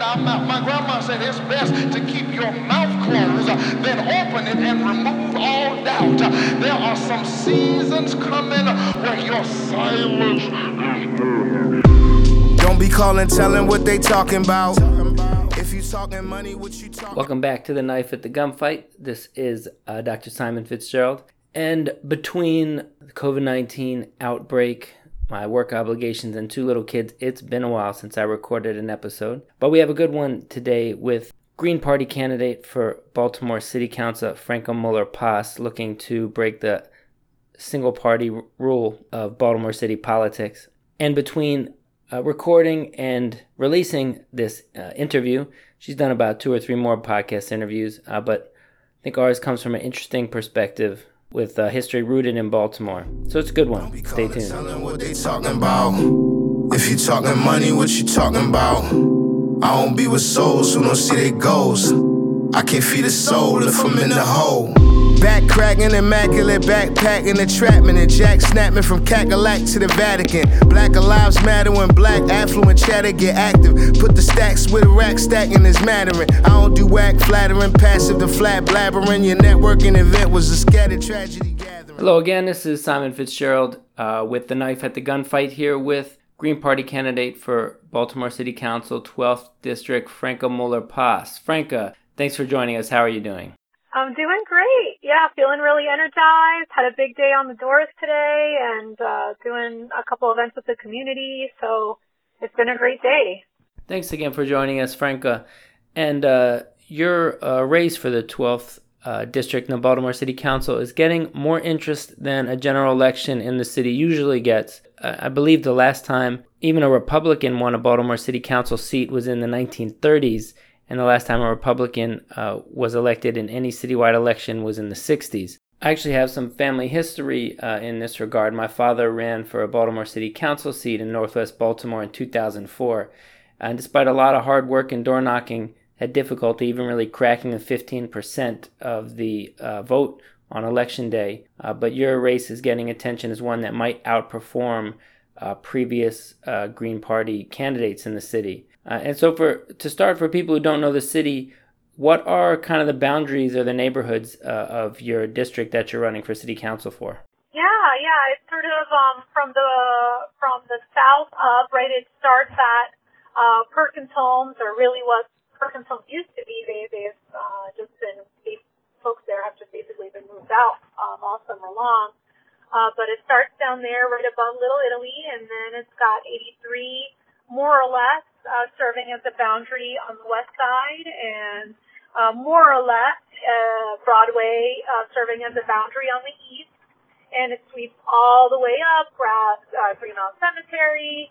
our mouth. My grandma said it's best to keep your mouth closed than open it and remove all doubt. There are some seasons coming where your silence is Don't be calling, telling what they talking about. Money, what you talking Welcome back to the Knife at the Gunfight. This is uh, Dr. Simon Fitzgerald. And between the COVID 19 outbreak, my work obligations, and two little kids, it's been a while since I recorded an episode. But we have a good one today with Green Party candidate for Baltimore City Council, Franca Muller Paz, looking to break the single party r- rule of Baltimore City politics. And between uh, recording and releasing this uh, interview, she's done about two or three more podcast interviews, uh, but I think ours comes from an interesting perspective with uh, history rooted in Baltimore. So it's a good one. Stay tuned. What they talking about. If you talking money, what you talking about? I don't be with souls who don't see their goals. I can't feed a soul if I'm in the hole. Back cracking, immaculate backpacking, entrapment, and jack snapping from Cackalack to the Vatican. Black lives matter when black affluent chatter get active. Put the stacks with a rack stacking is mattering. I don't do whack, flattering, passive to flat blabbering. Your networking event was a scattered tragedy gathering. Hello again, this is Simon Fitzgerald uh, with the Knife at the Gunfight here with Green Party candidate for Baltimore City Council 12th District, Franca Muller Paz. Franca, thanks for joining us. How are you doing? I'm doing great. Yeah, feeling really energized. Had a big day on the doors today and uh, doing a couple events with the community. So it's been a great day. Thanks again for joining us, Franca. And uh, your uh, race for the 12th uh, district in the Baltimore City Council is getting more interest than a general election in the city usually gets. I believe the last time even a Republican won a Baltimore City Council seat was in the 1930s, and the last time a Republican uh, was elected in any citywide election was in the 60s. I actually have some family history uh, in this regard. My father ran for a Baltimore City Council seat in Northwest Baltimore in 2004, and despite a lot of hard work and door knocking, had difficulty even really cracking the 15% of the uh, vote on election day. Uh, but your race is getting attention as one that might outperform uh, previous uh, Green Party candidates in the city. Uh, and so, for to start, for people who don't know the city, what are kind of the boundaries or the neighborhoods uh, of your district that you're running for city council for? Yeah, yeah. It's sort of um, from the from the south up, right? It starts at uh, Perkins Homes, or really what Perkins Homes used to be. They they've uh, just been folks there have just basically been moved out um, all summer long. Uh, but it starts down there, right above Little Italy, and then it's got 83 more or less uh, serving as a boundary on the west side, and uh, more or less uh, Broadway uh, serving as a boundary on the east. And it sweeps all the way up, Grass, uh, Green Cemetery,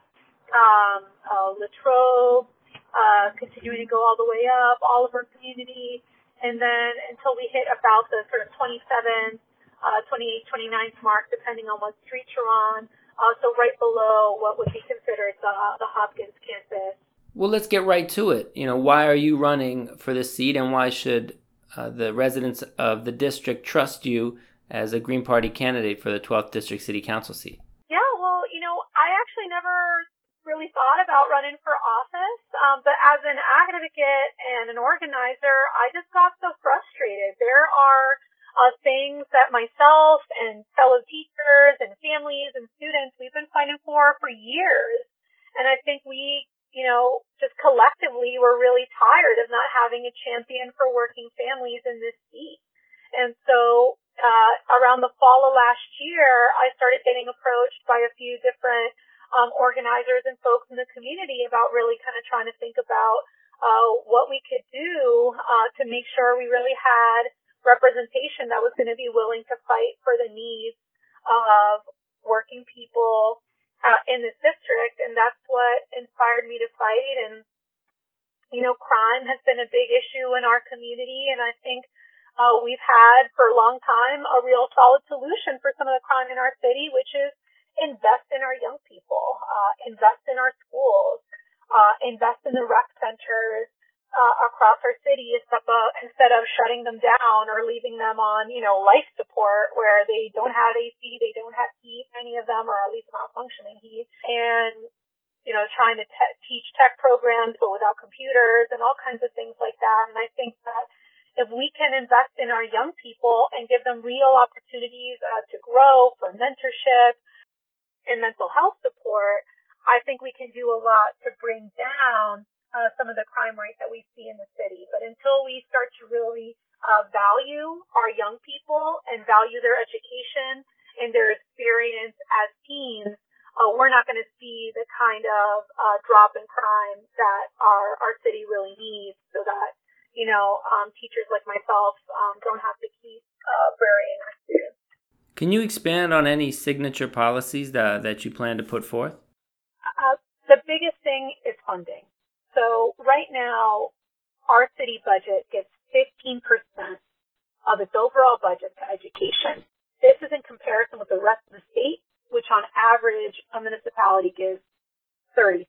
um, uh, Latrobe, uh, continuing to go all the way up, our community, and then until we hit about the sort of 27th, uh, 28th, 29th mark, depending on what street you're on. Uh, so right below what would be considered the, the Hopkins campus. Well, let's get right to it. You know, why are you running for this seat, and why should uh, the residents of the district trust you as a Green Party candidate for the 12th District City Council seat? Yeah, well, you know, I actually never really thought about running for office, um, but as an advocate and an organizer, I just got so frustrated. There are uh, things that myself and fellow teachers and families and students we've been fighting for for years, and I think we, you know, just collectively we're really tired of not having a champion for working families in this seat. And so uh, around the fall of last year, I started getting approached by a few different um, organizers and folks in the community about really kind of trying to think about uh, what we could do uh, to make sure we really had representation that was going to be willing to fight for the needs of working people uh, in this district, and that's what inspired me to fight. And you know, crime has been a big issue in our community, and I think uh, we've had for a long time a real solid solution for some of the crime in our city, which is invest in our young people, uh, invest in our schools, uh, invest in the rec centers uh, across our city instead of, instead of shutting them down or leaving them on, you know, life support where they don't have AC, they don't have heat, any of them, or at least not functioning heat. And you know, trying to te- teach tech programs but without computers and all kinds of things like that. And I think that if we can invest in our young people and give them real opportunities uh, to grow for mentorship and mental health support, I think we can do a lot to bring down uh, some of the crime rate that we see in the city. But until we start to really uh, value our young people and value their education and their experience as teens, uh, we're not going to see the kind of uh, drop in crime that our our city really needs, so that you know um, teachers like myself um, don't have to keep uh, burying our students. Can you expand on any signature policies that that you plan to put forth? Uh, the biggest thing is funding. So right now, our city budget gets 15% of its overall budget to education. This is in comparison with the rest of the state, which on average a municipality gives 36%.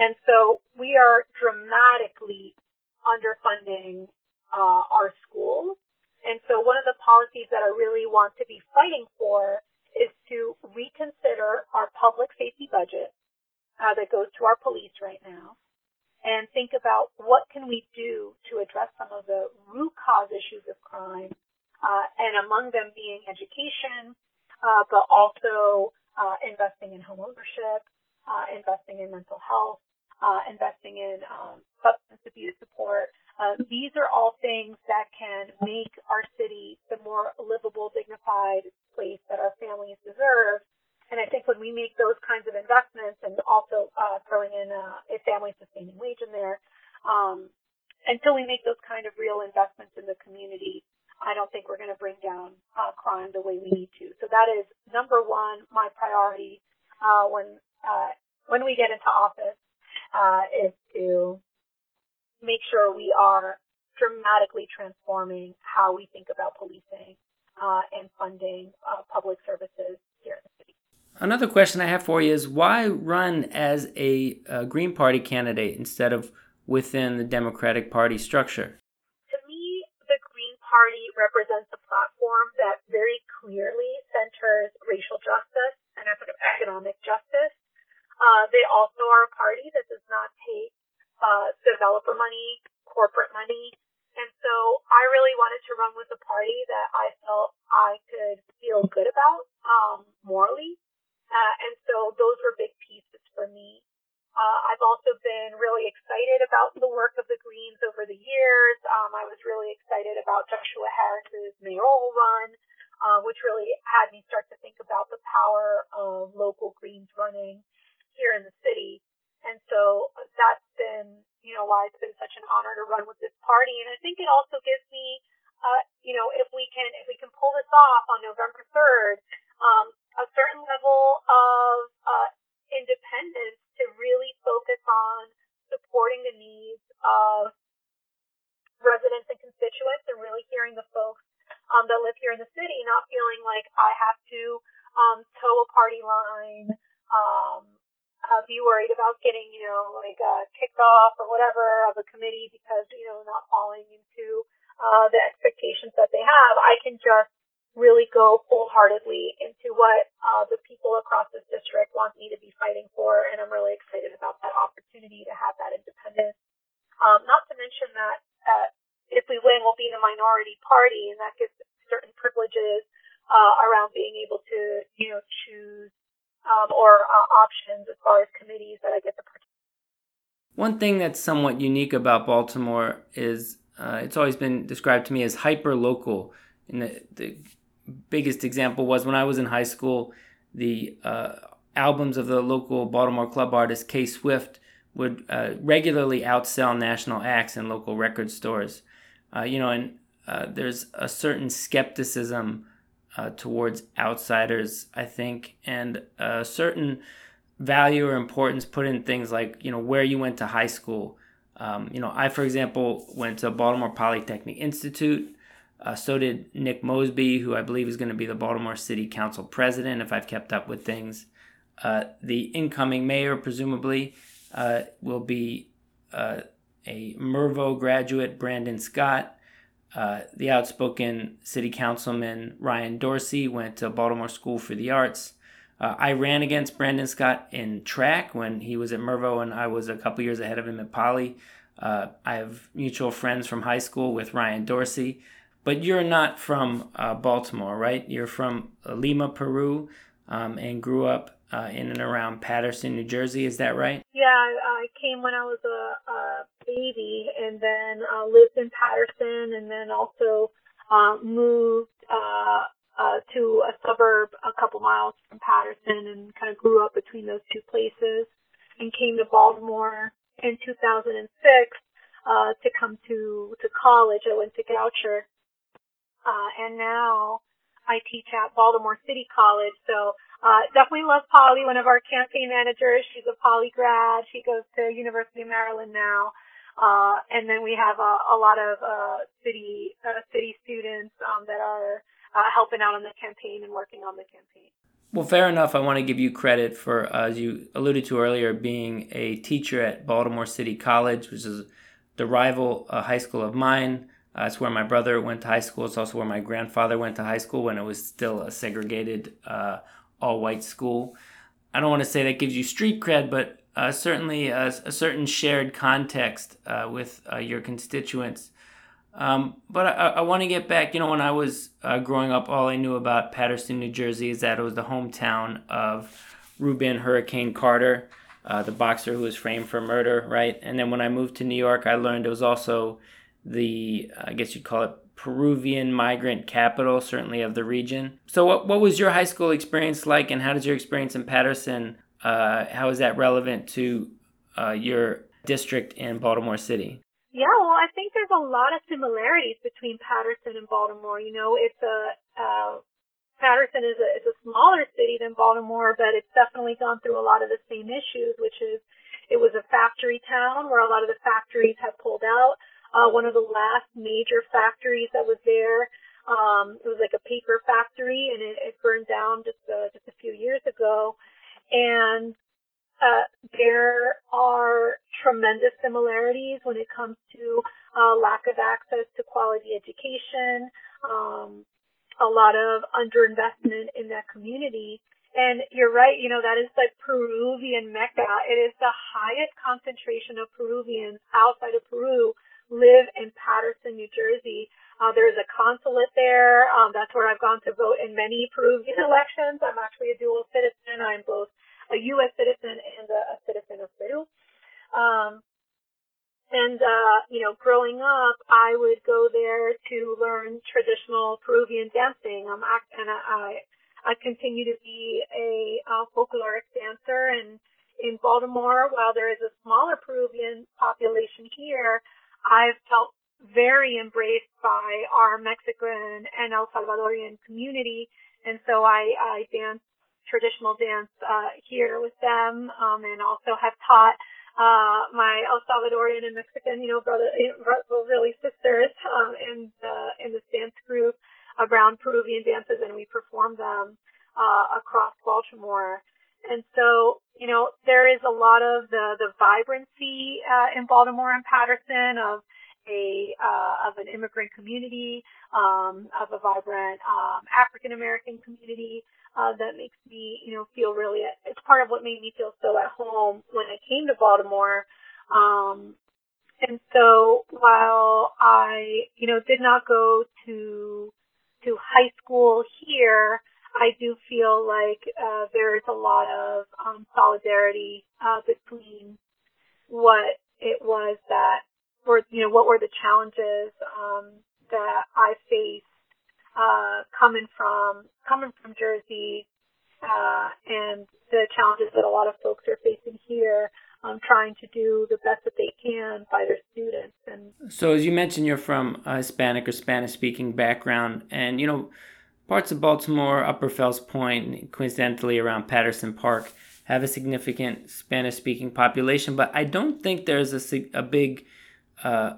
And so we are dramatically underfunding uh, our schools. And so one of the policies that I really want to be fighting for is to reconsider our public safety budget uh, that goes to our police right now and think about what can we do to address some of the root cause issues of crime, uh, and among them being education, uh, but also uh, investing in home ownership, uh, investing in mental health, uh, investing in um, substance abuse support. Uh, these are all things that can make our city the more livable, dignified place that our families deserve. And I think when we make those kinds of investments and also uh, throwing in a, a family sustaining wage in there, um, until we make those kind of real investments in the community, I don't think we're going to bring down uh, crime the way we need to. So that is number one, my priority uh, when uh, when we get into office uh, is to make sure we are dramatically transforming how we think about policing uh, and funding uh, public services here in the city. Another question I have for you is why run as a, a Green Party candidate instead of within the Democratic Party structure? To me, the Green Party represents a platform that very clearly centers racial justice and economic justice. Uh, they also are a party that does not take uh, developer money, corporate money, and so I really wanted to run with a party that I felt I could feel good about um, morally, uh, and so those were big pieces for me. Uh, I've also been really excited about the work of the Greens over the years. Um, I was really excited about Joshua Harris's mayoral run, uh, which really had me start to think about the power of local Greens running here in the city. And so that's been, you know, why it's been such an honor to run with this party. And I think it also gives me, uh, you know, if we can, if we can pull this off on November 3rd, um, a certain level of, uh, independence to really focus on supporting the needs of residents and constituents and really hearing the folks um, that live here in the city, not feeling like I have to um, toe a party line, um, uh, be worried about getting, you know, like uh, kicked off or whatever of a committee because, you know, not falling into uh, the expectations that they have. I can just really go wholeheartedly into what uh, the people across this district want me to be fighting for, and I'm really excited about that opportunity to have that independence. Um, not to mention that uh, if we win, we'll be the minority party, and that gives certain privileges uh, around being able to, you know, choose um, or uh, options as far as committees that I get to participate. One thing that's somewhat unique about Baltimore is uh, it's always been described to me as hyper local. And the, the biggest example was when I was in high school, the uh, albums of the local Baltimore club artist K Swift would uh, regularly outsell national acts in local record stores. Uh, you know, and uh, there's a certain skepticism uh, towards outsiders, I think, and a certain value or importance put in things like you know where you went to high school. Um, you know, I, for example, went to Baltimore Polytechnic Institute. Uh, so did Nick Mosby, who I believe is going to be the Baltimore City Council president, if I've kept up with things. Uh, the incoming mayor, presumably, uh, will be uh, a Mervo graduate, Brandon Scott. Uh, the outspoken city councilman Ryan Dorsey went to Baltimore School for the Arts. Uh, I ran against Brandon Scott in track when he was at Mervo and I was a couple years ahead of him at Poly. I have mutual friends from high school with Ryan Dorsey. But you're not from uh, Baltimore, right? You're from Lima, Peru, um, and grew up uh, in and around Paterson, New Jersey. Is that right? Yeah, I came when I was a, a baby and then uh, lived in Paterson and then also uh, moved uh, uh, to a suburb a couple miles from Paterson and kind of grew up between those two places and came to Baltimore in 2006 uh, to come to to college. I went to Goucher, uh, and now I teach at Baltimore City College. So uh, definitely love Polly, one of our campaign managers. She's a Poly grad. She goes to University of Maryland now. Uh, and then we have a, a lot of uh, city uh, city students um, that are uh, helping out on the campaign and working on the campaign. Well, fair enough. I want to give you credit for, as you alluded to earlier, being a teacher at Baltimore City College, which is the rival uh, high school of mine. Uh, it's where my brother went to high school. It's also where my grandfather went to high school when it was still a segregated uh, all white school. I don't want to say that gives you street cred, but uh, certainly a, a, certain shared context uh, with your constituents. Um, but I, I want to get back. You know, when I was uh, growing up, all I knew about Paterson, New Jersey, is that it was the hometown of Rubin Hurricane Carter, uh, the boxer who was framed for murder, right? And then when I moved to New York, I learned it was also the, I guess you'd call it Peruvian migrant capital, certainly of the region. So, what, what was your high school experience like, and how does your experience in Paterson, uh, how is that relevant to uh, your district in Baltimore City? Yeah, well, I think there's a lot of similarities between Paterson and Baltimore. You know, it's a uh, Paterson is a, is a smaller city than Baltimore, but it's definitely gone through a lot of the same issues, which is it was a factory town where a lot of the factories have pulled out. Uh, one of the last major factories that was there, um, it was like a paper factory, and it, it burned down just a, just a few years ago. And uh, there are tremendous similarities when it comes to uh, lack of access to quality education, um, a lot of underinvestment in that community. And you're right, you know, that is the Peruvian Mecca. It is the highest concentration of Peruvians outside of Peru live in Paterson, New Jersey. Uh, there's a consulate there. Um, that's where I've gone to vote in many Peruvian elections. I'm actually a dual citizen. I'm both a U.S. citizen and a, a citizen of Peru. Um, and, uh, you know, growing up, I would go there to learn traditional Peruvian dancing. Um, and I, I continue to be a folkloric dancer. And in Baltimore, while there is a smaller Peruvian population here, I've felt very embraced by our Mexican and El Salvadorian community. And so I, I dance traditional dance uh, here with them, um, and also have taught uh, my El Salvadorian and Mexican, you know, brother, well, really sisters um, in the in this dance group around Peruvian dances, and we perform them uh, across Baltimore. And so, you know, there is a lot of the the vibrancy uh, in Baltimore and Paterson of a uh, of an immigrant community, um, of a vibrant um, African American community, uh, that makes me, you know, feel really, it's part of what made me feel so at home when I came to Baltimore. Um, and so while I, you know, did not go to, to high school here, I do feel like, uh, there is a lot of, um, solidarity, uh, between what it was that were, you know, what were the challenges, um, that I faced uh, coming from coming from Jersey uh, and the challenges that a lot of folks are facing here, um, trying to do the best that they can by their students. And so, as you mentioned, you're from a Hispanic or Spanish-speaking background, and you know parts of Baltimore, Upper Fells Point, coincidentally around Patterson Park, have a significant Spanish-speaking population, but I don't think there's a, a big uh,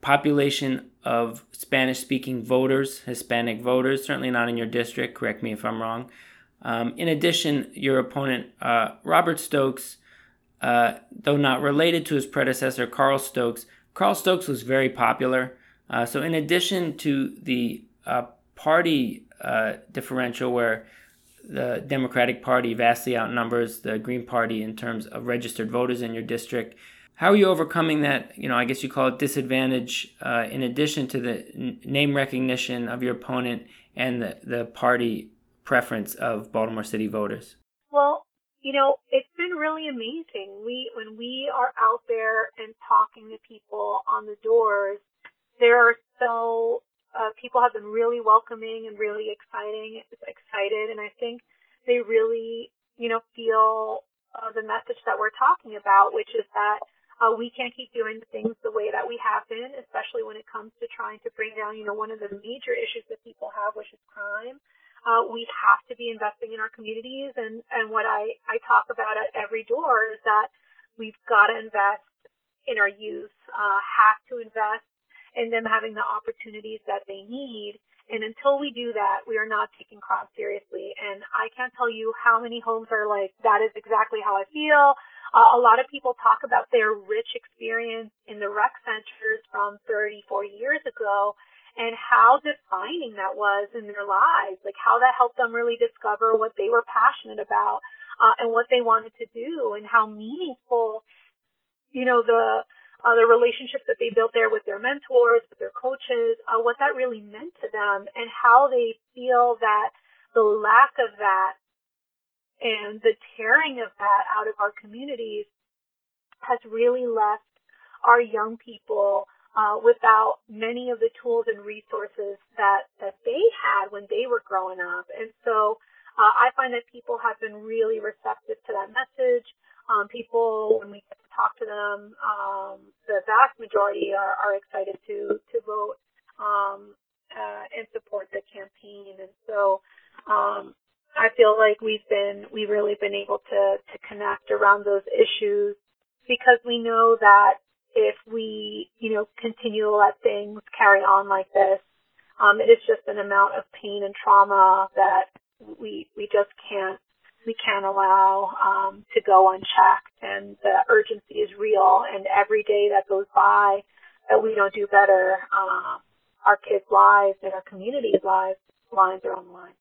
population of Spanish speaking voters, Hispanic voters, certainly not in your district, correct me if I'm wrong. Um, in addition, your opponent, uh, Robert Stokes, uh, though not related to his predecessor, Carl Stokes, Carl Stokes was very popular. Uh, so, in addition to the uh, party uh, differential, where the Democratic Party vastly outnumbers the Green Party in terms of registered voters in your district. How are you overcoming that? You know, I guess you call it disadvantage. Uh, in addition to the n- name recognition of your opponent and the, the party preference of Baltimore City voters. Well, you know, it's been really amazing. We when we are out there and talking to people on the doors, there are so uh, people have been really welcoming and really exciting, excited, and I think they really, you know, feel uh, the message that we're talking about, which is that uh, we can't keep doing things the way that we have been, especially when it comes to trying to bring down, you know, one of the major issues that people have, which is crime. Uh, we have to be investing in our communities, and and what I I talk about at every door is that we've got to invest in our youth, uh, have to invest in them having the opportunities that they need. And until we do that, we are not taking crime seriously. And I can't tell you how many homes are like, that is exactly how I feel. Uh, a lot of people talk about their rich experience in the rec centers from 30, 40 years ago and how defining that was in their lives, like how that helped them really discover what they were passionate about uh, and what they wanted to do and how meaningful, you know, the uh, the relationships that they built there with their mentors, with their coaches, uh, what that really meant to them, and how they feel that the lack of that and the tearing of that out of our communities has really left our young people uh, without many of the tools and resources that that they had when they were growing up. And so uh, I find that people have been really receptive to that message. Um, people, when we get to talk to them, um, the vast majority are, are excited to to vote um, uh, and support the campaign. And so um, I feel like we've been we've really been able to to connect around those issues because we know that if we you know continue to let things carry on like this, um, it is just an amount of pain and trauma that we we just can't we can't allow um, to go unchecked, and the urgency is real. And every day that goes by that we don't do better, um, our kids' lives and our community's lives lines are on the line.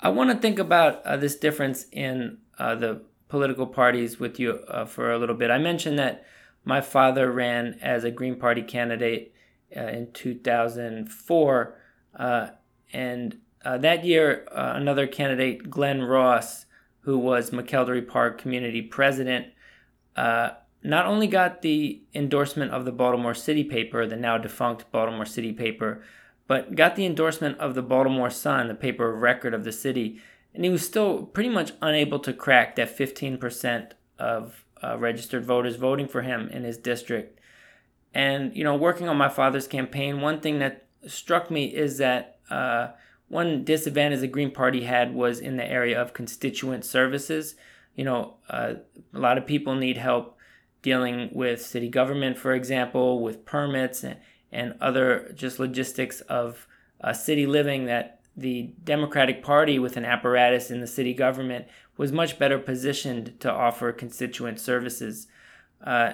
I want to think about uh, this difference in uh, the political parties with you uh, for a little bit. I mentioned that my father ran as a Green Party candidate uh, in 2004, uh, and uh, that year another candidate, Glenn Ross, who was McElderry Park Community President, uh, not only got the endorsement of the Baltimore City paper, the now defunct Baltimore City paper, but got the endorsement of the Baltimore Sun, the paper of record of the city. And he was still pretty much unable to crack that 15% of uh, registered voters voting for him in his district. And, you know, working on my father's campaign, one thing that struck me is that uh, one disadvantage the Green Party had was in the area of constituent services. You know, uh, a lot of people need help dealing with city government, for example, with permits and, and other just logistics of uh, city living that the Democratic Party, with an apparatus in the city government, was much better positioned to offer constituent services. Uh,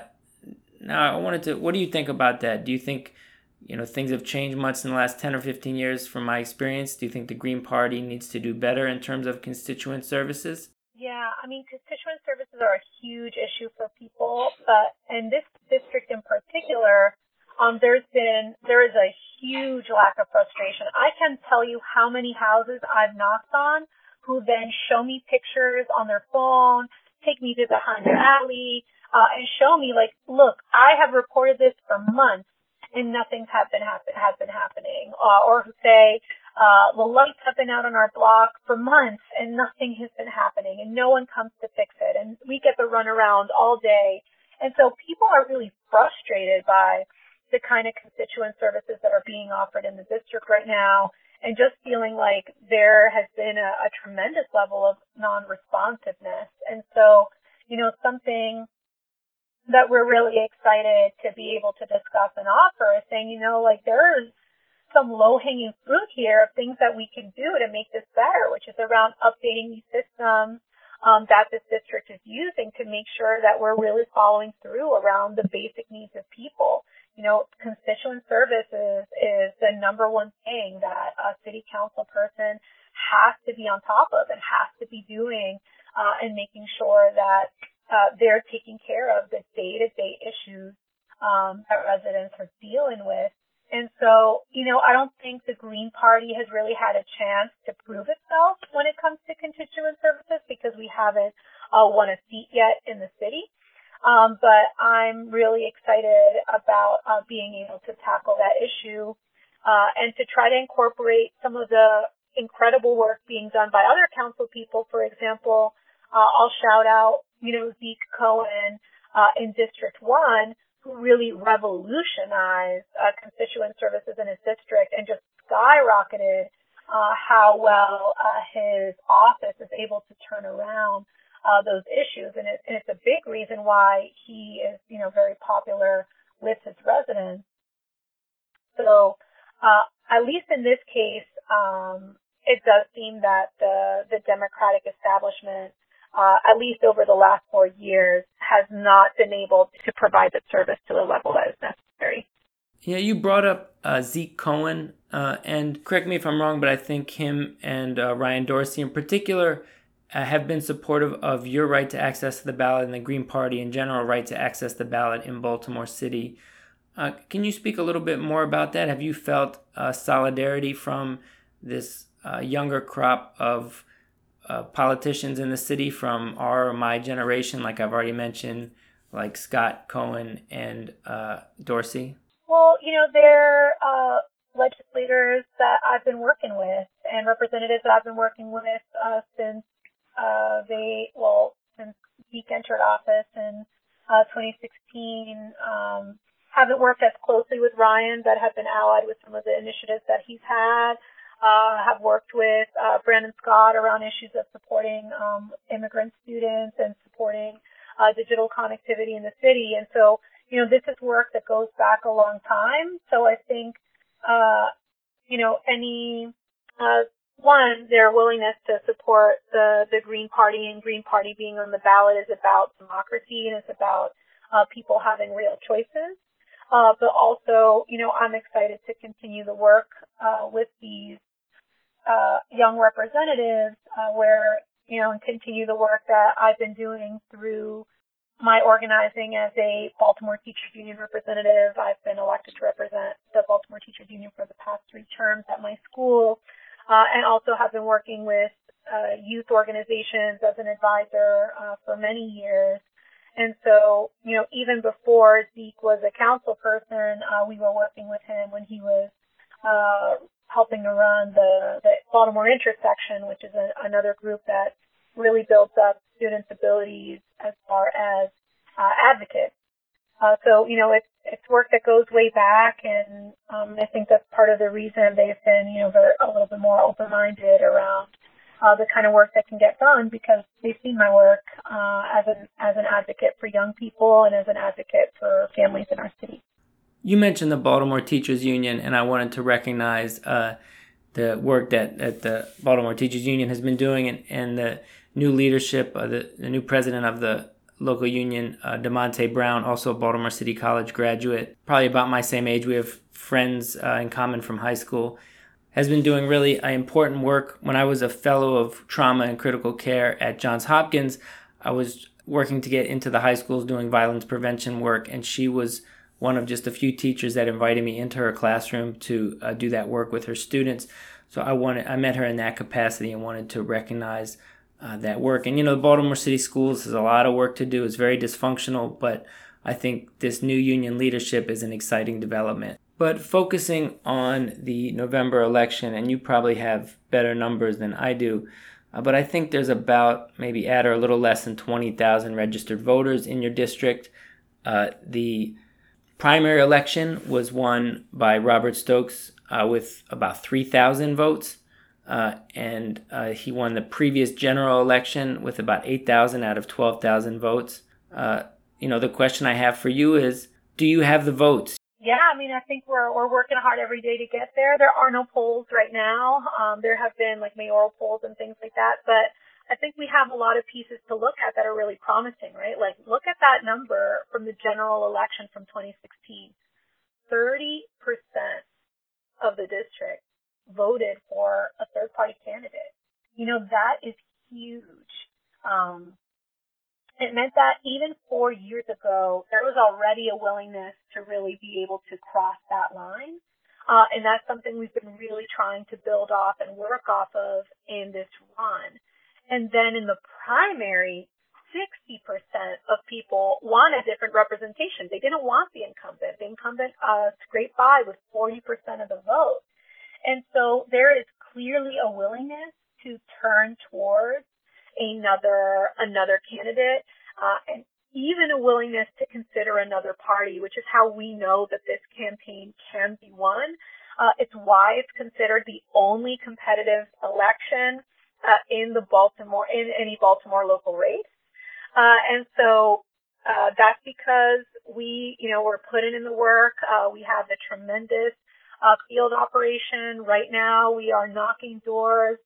now, I wanted to, what do you think about that? Do you think you know things have changed much in the last 10 or 15 years from my experience. Do you think the green party needs to do better in terms of constituent services? Yeah i mean constituent services are a huge issue for people but in this district in particular um, there's been there is a huge lack of frustration. I can tell you how many houses i've knocked on who then show me pictures on their phone take me to behind their alley uh, and show me like look i have reported this for months and nothing's has been happen, has been happening, uh, or who say uh, the lights have been out on our block for months and nothing has been happening, and no one comes to fix it, and we get the run around all day, and so people are really frustrated by the kind of constituent services that are being offered in the district right now, and just feeling like there has been a, a tremendous level of non-responsiveness, and so you know something that we're really excited to be able to discuss and offer is saying, you know, like there's some low hanging fruit here of things that we can do to make this better, which is around updating these systems um, that this district is using to make sure that we're really following through around the basic needs of people. You know, constituent services is the number one thing that a city council person has to be on top of and has to be doing uh, and making sure that uh, they're taking care of the day-to-day issues um, that residents are dealing with. And so, you know, I don't think the Green Party has really had a chance to prove itself when it comes to constituent services because we haven't uh, won a seat yet in the city. Um, but I'm really excited about uh, being able to tackle that issue uh, and to try to incorporate some of the incredible work being done by other council people. For example, uh, I'll shout out, you know, Zeke Cohen uh, in District 1, who really revolutionized uh, constituent services in his district and just skyrocketed uh, how well uh, his office is able to turn around uh, those issues, and, it, and it's a big reason why he is, you know, very popular with his residents. So, uh, at least in this case, um, it does seem that the the Democratic establishment uh, at least over the last four years, has not been able to provide the service to the level that is necessary. Yeah, you brought up uh, Zeke Cohen, uh, and correct me if I'm wrong, but I think him and uh, Ryan Dorsey in particular uh, have been supportive of your right to access the ballot and the Green Party in general right to access the ballot in Baltimore City. Uh, can you speak a little bit more about that? Have you felt solidarity from this younger crop of uh, politicians in the city from our my generation, like I've already mentioned, like Scott Cohen and uh, Dorsey? Well, you know, they're uh, legislators that I've been working with and representatives that I've been working with uh, since uh, they, well, since Zeke entered office in uh, 2016. Um, haven't worked as closely with Ryan, but have been allied with some of the initiatives that he's had uh, have worked with uh, Brandon Scott around issues of supporting um, immigrant students and supporting uh, digital connectivity in the city. And so, you know, this is work that goes back a long time. So I think, uh, you know, any uh, one, their willingness to support the the Green Party and Green Party being on the ballot is about democracy and it's about uh, people having real choices. Uh, but also, you know, I'm excited to continue the work uh, with these uh, young representatives uh, where, you know, and continue the work that I've been doing through my organizing as a Baltimore Teachers Union representative. I've been elected to represent the Baltimore Teachers Union for the past three terms at my school, uh, and also have been working with uh, youth organizations as an advisor uh, for many years. And so, you know, even before Zeke was a council person, uh, we were working with him when he was uh, helping to run the, the Baltimore Intersection, which is a, another group that really builds up students' abilities as far as uh, advocates. Uh, so, you know, it's, it's work that goes way back, and um, I think that's part of the reason they've been, you know, a little bit more open-minded around uh, the kind of work that can get done because they've seen my work uh, as an as an advocate for young people and as an advocate for families in our city. You mentioned the Baltimore Teachers Union, and I wanted to recognize uh, the work that, that the Baltimore Teachers Union has been doing and, and the new leadership, uh, the, the new president of the local union, uh, Diamonté Brown, also a Baltimore City College graduate, probably about my same age. We have friends uh, in common from high school. Has been doing really uh, important work. When I was a fellow of trauma and critical care at Johns Hopkins, I was working to get into the high schools doing violence prevention work, and she was one of just a few teachers that invited me into her classroom to uh, do that work with her students. So I wanted, I met her in that capacity and wanted to recognize uh, that work. And you know, the Baltimore City Schools has a lot of work to do. It's very dysfunctional, but I think this new union leadership is an exciting development. But focusing on the November election, and you probably have better numbers than I do, uh, but I think there's about maybe at or a little less than 20,000 registered voters in your district. Uh, the primary election was won by Robert Stokes uh, with about 3,000 votes. Uh, and uh, he won the previous general election with about 8,000 out of 12,000 votes. Uh, you know, the question I have for you is do you have the votes? Yeah, I mean, I think we're we're working hard every day to get there. There are no polls right now. Um, there have been like mayoral polls and things like that, but I think we have a lot of pieces to look at that are really promising, right? Like look at that number from the general election from 2016. 30% of the district voted for a third party candidate. You know, that is huge. Um, it meant that even four years ago, there was already a willingness to really be able to cross that line. Uh, and that's something we've been really trying to build off and work off of in this run. And then in the primary, 60% of people want a different representation. They didn't want the incumbent. The incumbent uh, scraped by with 40% of the vote. And so there is clearly a willingness to turn towards another another candidate uh, and even a willingness to consider another party, which is how we know that this campaign can be won. Uh, it's why it's considered the only competitive election uh, in the Baltimore in any Baltimore local race. Uh, and so uh, that's because we, you know, we're putting in the work. Uh, we have a tremendous uh, field operation right now. We are knocking doors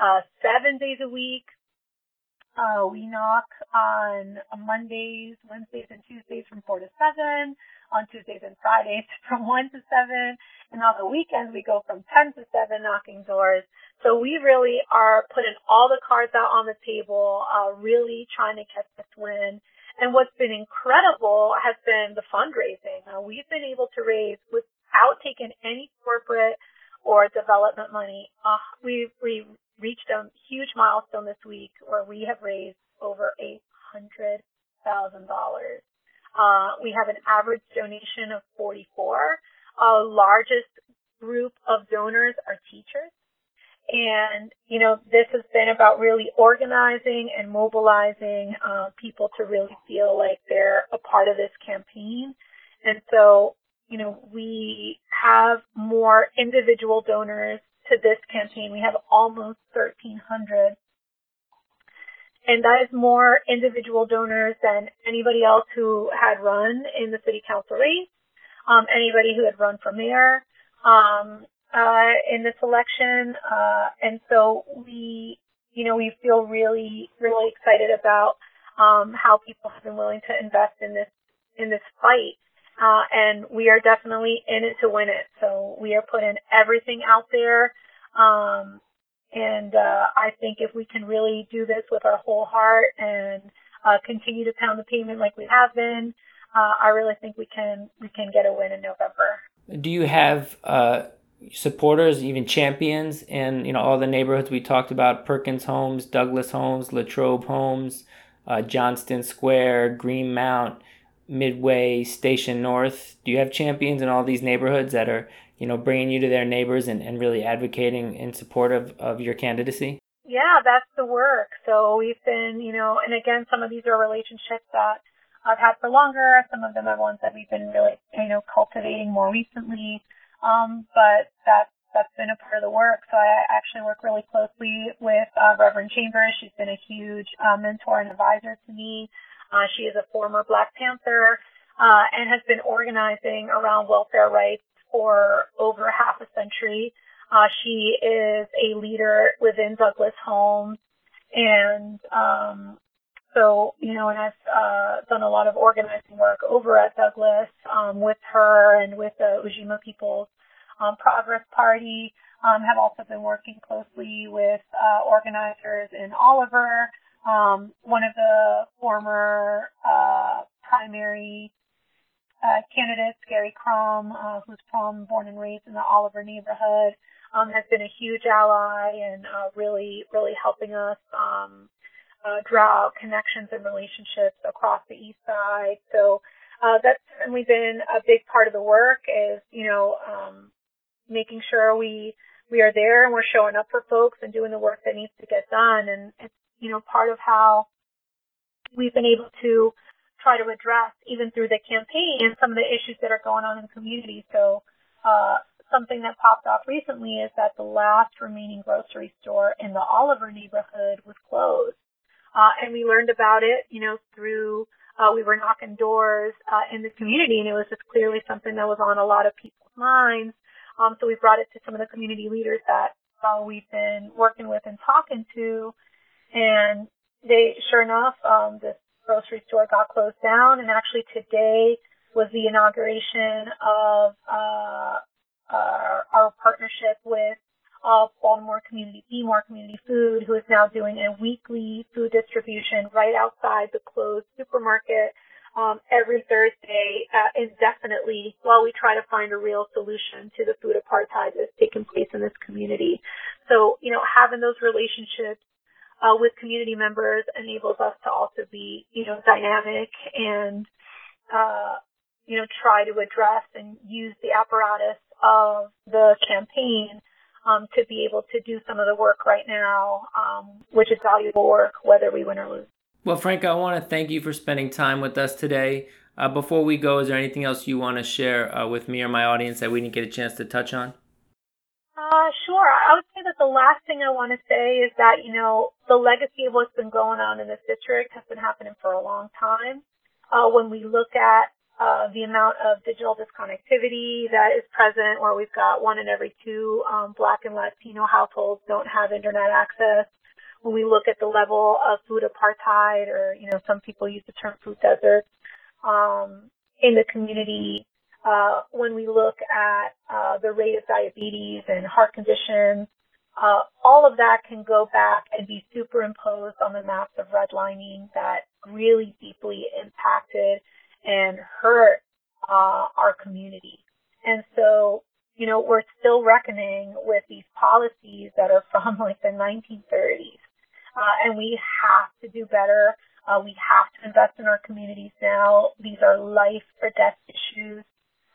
uh, seven days a week. Uh, we knock on Mondays, Wednesdays, and Tuesdays from 4 to 7, on Tuesdays and Fridays from 1 to 7, and on the weekends we go from 10 to 7 knocking doors. So we really are putting all the cards out on the table, uh, really trying to get this win. And what's been incredible has been the fundraising. Uh, we've been able to raise without taking any corporate or development money. Uh, we've, we've reached a huge milestone this week where we have raised over $800,000. Uh, we have an average donation of 44. Our largest group of donors are teachers. And, you know, this has been about really organizing and mobilizing uh, people to really feel like they're a part of this campaign. And so, you know, we have more individual donors to this campaign. We have almost 1,300. And that is more individual donors than anybody else who had run in the city council race, um, anybody who had run for mayor um, uh, in this election. Uh, and so we, you know, we feel really, really excited about um, how people have been willing to invest in this in this fight. Uh, and we are definitely in it to win it. So we are putting everything out there. Um, and uh, I think if we can really do this with our whole heart and uh, continue to pound the pavement like we have been, uh, I really think we can we can get a win in November. Do you have uh, supporters, even champions, in you know all the neighborhoods we talked about: Perkins Homes, Douglas Homes, Latrobe Homes, uh, Johnston Square, Greenmount? Midway, Station North? Do you have champions in all these neighborhoods that are, you know, bringing you to their neighbors and, and really advocating in support of, of your candidacy? Yeah, that's the work. So we've been, you know, and again, some of these are relationships that I've had for longer. Some of them are ones that we've been really, you know, cultivating more recently. Um, but that's that's been a part of the work. So I actually work really closely with uh, Reverend Chambers. She's been a huge uh, mentor and advisor to me. Uh, she is a former Black Panther uh, and has been organizing around welfare rights for over half a century. Uh, she is a leader within Douglas Homes, and um, so you know, and I've uh, done a lot of organizing work over at Douglas um, with her and with the Ujima People's um, Progress Party. Um, have also been working closely with uh, organizers in Oliver um, one of the former uh, primary uh, candidates, Gary Crum, uh, who's from born and raised in the Oliver neighborhood, um, has been a huge ally and uh, really, really helping us um, uh, draw out connections and relationships across the East Side. So uh, that's certainly been a big part of the work. Is you know um, making sure we we are there and we're showing up for folks and doing the work that needs to get done. And it's you know, part of how we've been able to try to address even through the campaign and some of the issues that are going on in the community. So, uh, something that popped off recently is that the last remaining grocery store in the Oliver neighborhood was closed. Uh, and we learned about it, you know, through, uh, we were knocking doors, uh, in the community and it was just clearly something that was on a lot of people's minds. Um, so we brought it to some of the community leaders that, uh, we've been working with and talking to and they, sure enough, um, this grocery store got closed down. And actually today was the inauguration of uh, our, our partnership with of Baltimore Community, Be Community Food, who is now doing a weekly food distribution right outside the closed supermarket um, every Thursday uh, indefinitely while we try to find a real solution to the food apartheid that's taken place in this community. So, you know, having those relationships uh, with community members enables us to also be, you know, dynamic and, uh, you know, try to address and use the apparatus of the campaign um, to be able to do some of the work right now, um, which is valuable work, whether we win or lose. Well, Franca, I want to thank you for spending time with us today. Uh, before we go, is there anything else you want to share uh, with me or my audience that we didn't get a chance to touch on? Uh, sure. I would say that the last thing I want to say is that, you know, the legacy of what's been going on in this district has been happening for a long time. Uh, when we look at uh, the amount of digital disconnectivity that is present, where we've got one in every two um, Black and Latino households don't have internet access. When we look at the level of food apartheid, or you know, some people use the term food desert, um, in the community, uh, when we look at uh, the rate of diabetes and heart conditions, uh, all of that can go back and be superimposed on the maps of redlining that really deeply impacted and hurt uh, our community. And so, you know, we're still reckoning with these policies that are from like the 1930s. Uh, and we have to do better. Uh, we have to invest in our communities now. These are life or death issues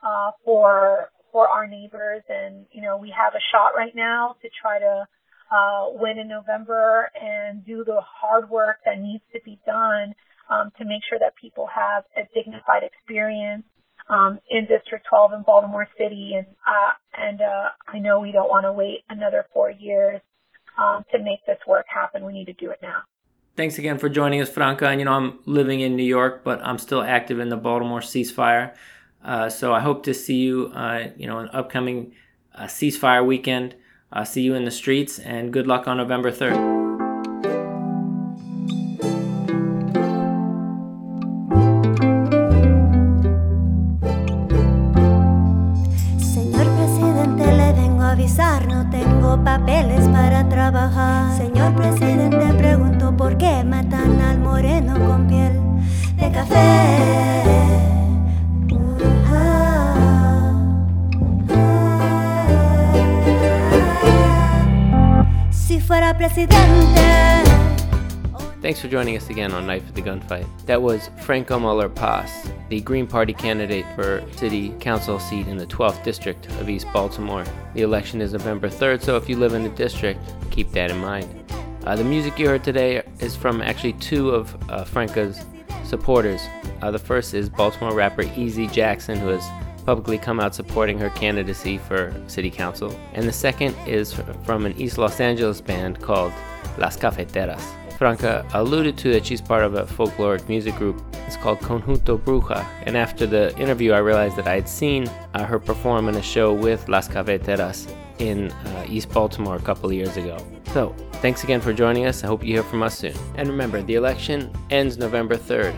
uh, for for our neighbors, and you know we have a shot right now to try to uh, win in November and do the hard work that needs to be done um, to make sure that people have a dignified experience um, in District 12 in Baltimore City, and uh, and uh, I know we don't want to wait another four years um, to make this work happen. We need to do it now. Thanks again for joining us, Franca. And you know, I'm living in New York, but I'm still active in the Baltimore ceasefire. Uh, so I hope to see you, uh, you know, an upcoming uh, ceasefire weekend. Uh, see you in the streets, and good luck on November 3rd. no tengo papeles para trabajar. Señor presidente, pregunto por qué matan al moreno con piel de café. Thanks for joining us again on Night for the Gunfight. That was Franca Muller Paz, the Green Party candidate for City Council seat in the 12th District of East Baltimore. The election is November 3rd, so if you live in the district, keep that in mind. Uh, the music you heard today is from actually two of uh, Franca's supporters. Uh, the first is Baltimore rapper Easy Jackson, who has publicly come out supporting her candidacy for city council. And the second is from an East Los Angeles band called Las Cafeteras. Franca alluded to that she's part of a folkloric music group. It's called Conjunto Bruja. And after the interview, I realized that I had seen uh, her perform in a show with Las Cafeteras in uh, East Baltimore a couple of years ago. So, thanks again for joining us. I hope you hear from us soon. And remember, the election ends November 3rd.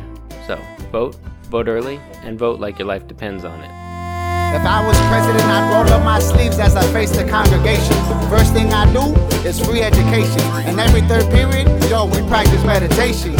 So, vote, vote early, and vote like your life depends on it. If I was president, I'd roll up my sleeves as I face the congregation. First thing I do is free education. And every third period, yo, we practice meditation.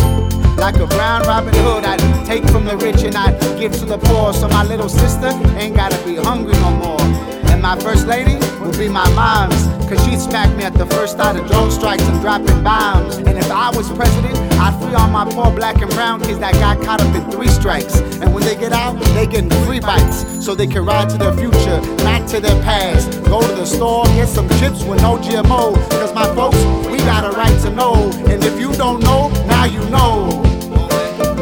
Like a brown Robin Hood, I'd take from the rich and I'd give to the poor. So my little sister ain't gotta be hungry no more. And my first lady would be my mom's. Cause she'd smack me at the first thought of drone strikes and dropping bombs. And if I was president, I'd free all my poor black and brown kids that got caught up in three strikes. And when they get out, they get free bikes. So they can ride to their future, not to their past. Go to the store, get some chips with no GMO. Cause my folks, we got a right to know. And if you don't know, now you know.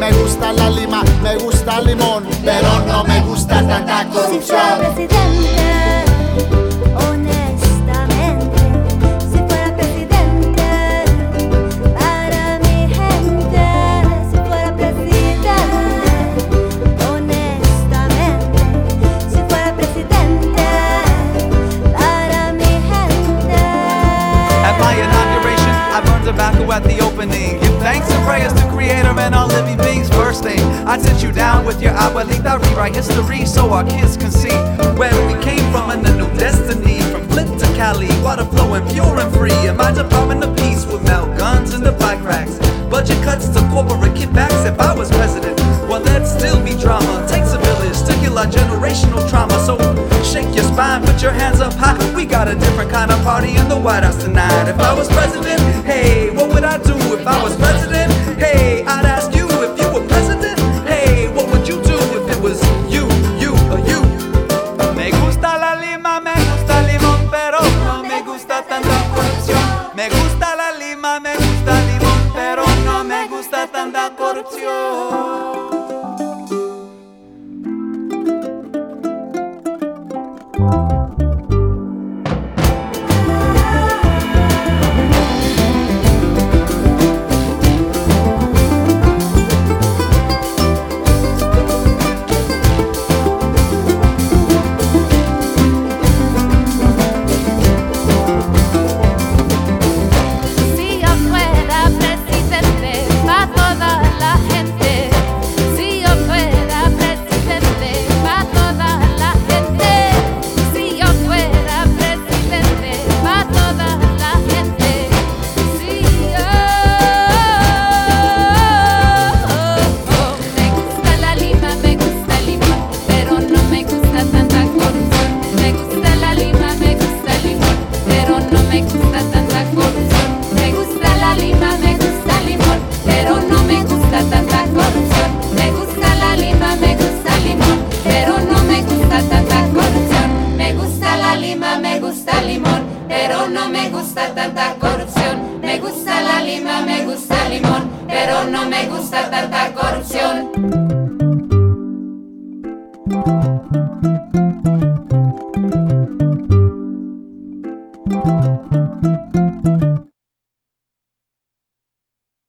me gusta la lima, me gusta el limón, pero no me gusta tanta corrupción. Si presidente, honestamente, si fuera presidente, gente, si fuera presidente, honestamente, si fuera presidente, para mi gente. I burned tobacco at the opening. Thanks and prayers to Creator and all living beings. First thing, I sit you down with your abuelita, rewrite history so our kids can see where we came from and the new destiny from Flint to Cali, water flowing pure and free. And my Department of Peace would melt guns into bike racks. Budget cuts to corporate kickbacks if I was president. Well, there'd still be drama. Takes a village to kill our generational trauma. So shake your spine, put your hands up high. We got a different kind of party in the White House tonight. If I was president, hey, what would I do if I was president? Hey, I'd ask